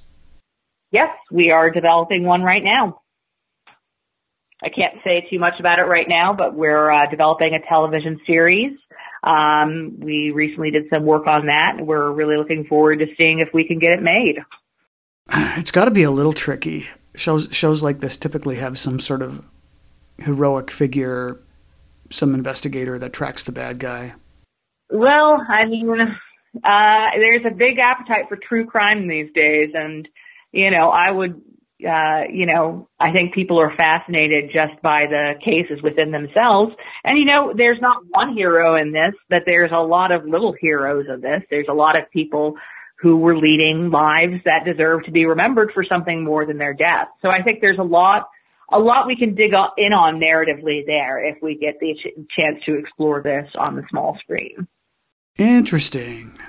Yes, we are developing one right now. I can't say too much about it right now, but we're uh, developing a television series. Um, we recently did some work on that, and we're really looking forward to seeing if we can get it made. It's got to be a little tricky. Shows shows like this typically have some sort of heroic figure, some investigator that tracks the bad guy. Well, I mean, uh, there's a big appetite for true crime these days, and you know, I would, uh, you know, I think people are fascinated just by the cases within themselves. And, you know, there's not one hero in this, but there's a lot of little heroes of this. There's a lot of people who were leading lives that deserve to be remembered for something more than their death. So I think there's a lot, a lot we can dig in on narratively there if we get the ch- chance to explore this on the small screen. Interesting.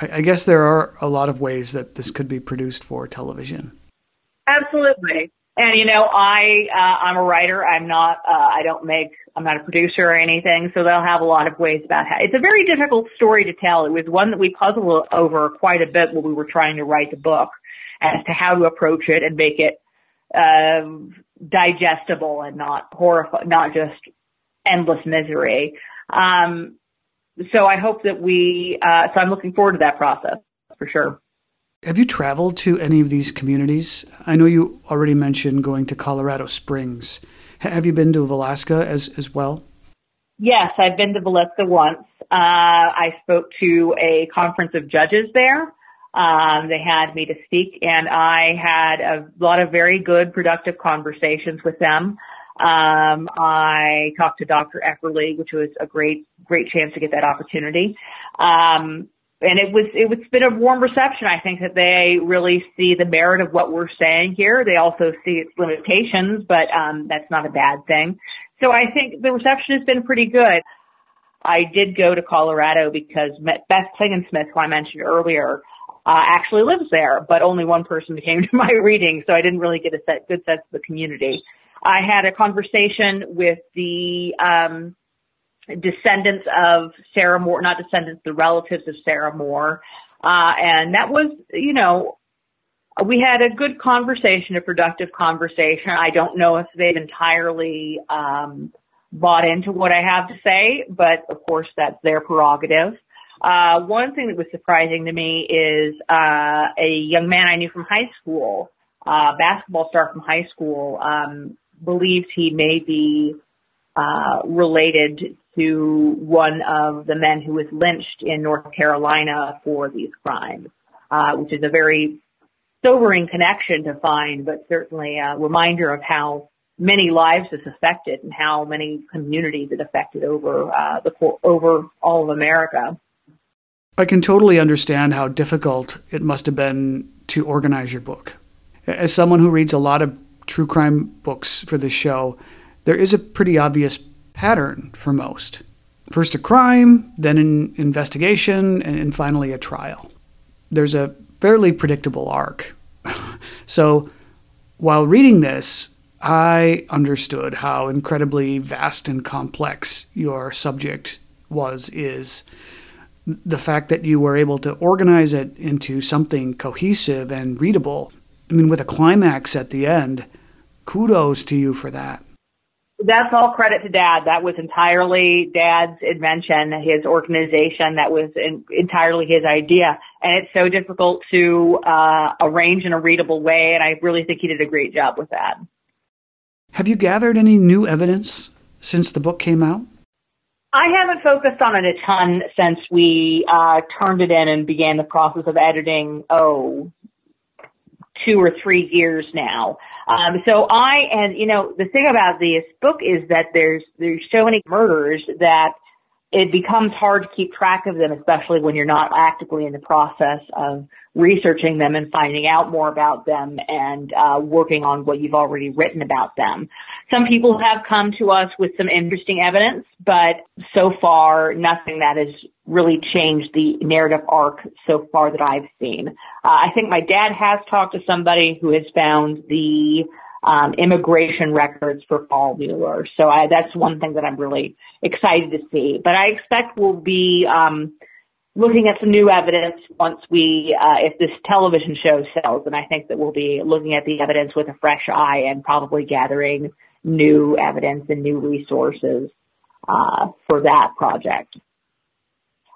I, I guess there are a lot of ways that this could be produced for television. Absolutely. And you know, I uh, I'm a writer. I'm not. Uh, I don't make. I'm not a producer or anything. So they'll have a lot of ways about how. It's a very difficult story to tell. It was one that we puzzled over quite a bit when we were trying to write the book, as to how to approach it and make it uh, digestible and not horrifying, not just endless misery. Um, so I hope that we. Uh, so I'm looking forward to that process for sure. Have you traveled to any of these communities? I know you already mentioned going to Colorado Springs. Have you been to Villisca as, as well? Yes, I've been to Villisca once. Uh, I spoke to a conference of judges there. Um, they had me to speak, and I had a lot of very good, productive conversations with them. Um, I talked to Dr. Eckerly, which was a great, great chance to get that opportunity. Um, and it was it was been a warm reception. I think that they really see the merit of what we're saying here. They also see its limitations, but um, that's not a bad thing. So I think the reception has been pretty good. I did go to Colorado because Beth Klingensmith, who I mentioned earlier, uh, actually lives there, but only one person came to my reading, so I didn't really get a set, good sense of the community. I had a conversation with the um, descendants of Sarah Moore, not descendants, the relatives of Sarah Moore. Uh, and that was, you know, we had a good conversation, a productive conversation. I don't know if they've entirely um, bought into what I have to say, but of course that's their prerogative. Uh, one thing that was surprising to me is uh, a young man I knew from high school, uh, basketball star from high school, um, believes he may be uh, related to one of the men who was lynched in North Carolina for these crimes, uh, which is a very sobering connection to find, but certainly a reminder of how many lives this affected and how many communities it affected over uh, the over all of America. I can totally understand how difficult it must have been to organize your book. As someone who reads a lot of true crime books for this show, there is a pretty obvious pattern for most. First a crime, then an investigation, and finally a trial. There's a fairly predictable arc. so while reading this, I understood how incredibly vast and complex your subject was, is the fact that you were able to organize it into something cohesive and readable. I mean, with a climax at the end, kudos to you for that that's all credit to dad. That was entirely dad's invention, his organization. That was in, entirely his idea. And it's so difficult to uh, arrange in a readable way. And I really think he did a great job with that. Have you gathered any new evidence since the book came out? I haven't focused on it a ton since we uh, turned it in and began the process of editing, oh, two or three years now. Um, so I, and you know, the thing about this book is that there's, there's so many murders that it becomes hard to keep track of them, especially when you're not actively in the process of researching them and finding out more about them and uh, working on what you've already written about them. Some people have come to us with some interesting evidence, but so far nothing that has really changed the narrative arc so far that I've seen. Uh, I think my dad has talked to somebody who has found the um, immigration records for Paul Mueller. So I, that's one thing that I'm really excited to see. But I expect we'll be um, looking at some new evidence once we, uh, if this television show sells, and I think that we'll be looking at the evidence with a fresh eye and probably gathering new evidence and new resources uh, for that project.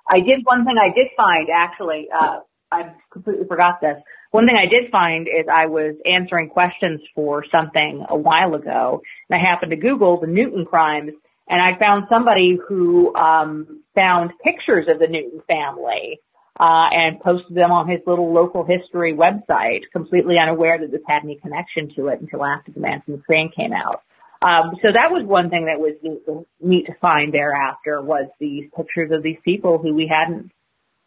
I did one thing I did find actually. Uh, I completely forgot this. One thing I did find is I was answering questions for something a while ago, and I happened to Google the Newton crimes, and I found somebody who um, found pictures of the Newton family uh, and posted them on his little local history website, completely unaware that this had any connection to it until after the Man from came out. Um, so that was one thing that was neat to find thereafter was these pictures of these people who we hadn't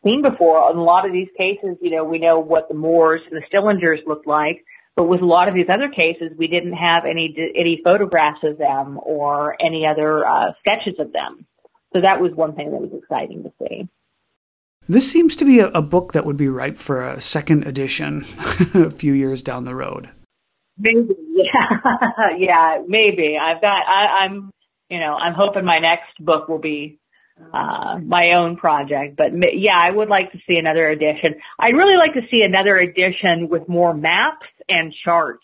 seen before. In a lot of these cases, you know, we know what the Moores and the Stillingers looked like, but with a lot of these other cases, we didn't have any any photographs of them or any other uh, sketches of them. So that was one thing that was exciting to see. This seems to be a, a book that would be ripe for a second edition a few years down the road. Maybe, yeah, yeah, maybe. I've got. I, I'm, you know, I'm hoping my next book will be uh, my own project. But yeah, I would like to see another edition. I'd really like to see another edition with more maps and charts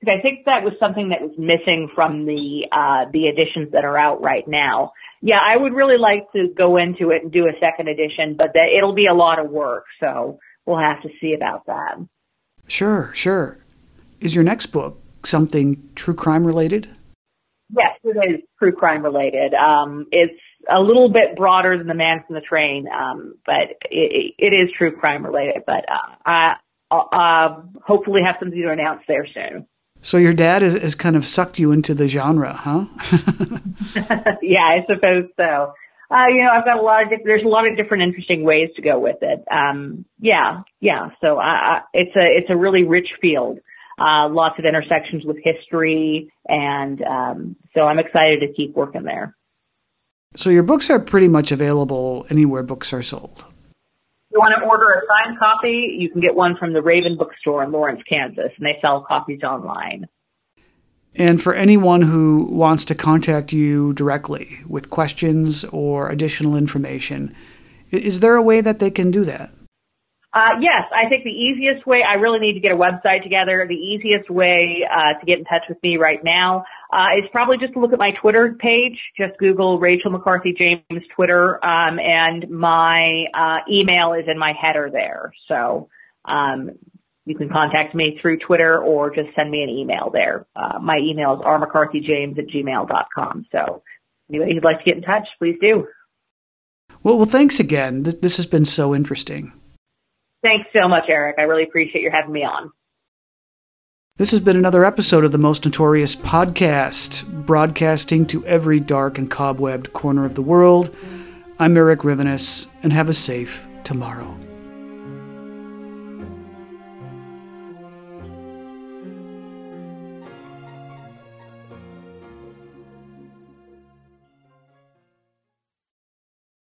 because I think that was something that was missing from the uh, the editions that are out right now. Yeah, I would really like to go into it and do a second edition, but that it'll be a lot of work, so we'll have to see about that. Sure, sure. Is your next book something true crime related? Yes, it is true crime related. Um, it's a little bit broader than the man from the train, um, but it, it is true crime related. But uh, I, I'll uh, hopefully have something to announce there soon. So your dad has, has kind of sucked you into the genre, huh? yeah, I suppose so. Uh, you know, I've got a lot of there's a lot of different interesting ways to go with it. Um, yeah, yeah. So I, I, it's a it's a really rich field. Uh, lots of intersections with history, and um, so I'm excited to keep working there. So your books are pretty much available anywhere books are sold If you want to order a signed copy, you can get one from the Raven Bookstore in Lawrence, Kansas, and they sell copies online. And for anyone who wants to contact you directly with questions or additional information, is there a way that they can do that? Uh, yes, I think the easiest way, I really need to get a website together. The easiest way uh, to get in touch with me right now uh, is probably just to look at my Twitter page. Just Google Rachel McCarthy James Twitter, um, and my uh, email is in my header there. So um, you can contact me through Twitter or just send me an email there. Uh, my email is rmccarthyjames at gmail.com. So anybody who'd like to get in touch, please do. Well, well, thanks again. This has been so interesting. Thanks so much, Erik. I really appreciate you having me on. This has been another episode of the Most Notorious Podcast, broadcasting to every dark and cobwebbed corner of the world. I'm Erik Rivenes, and have a safe tomorrow.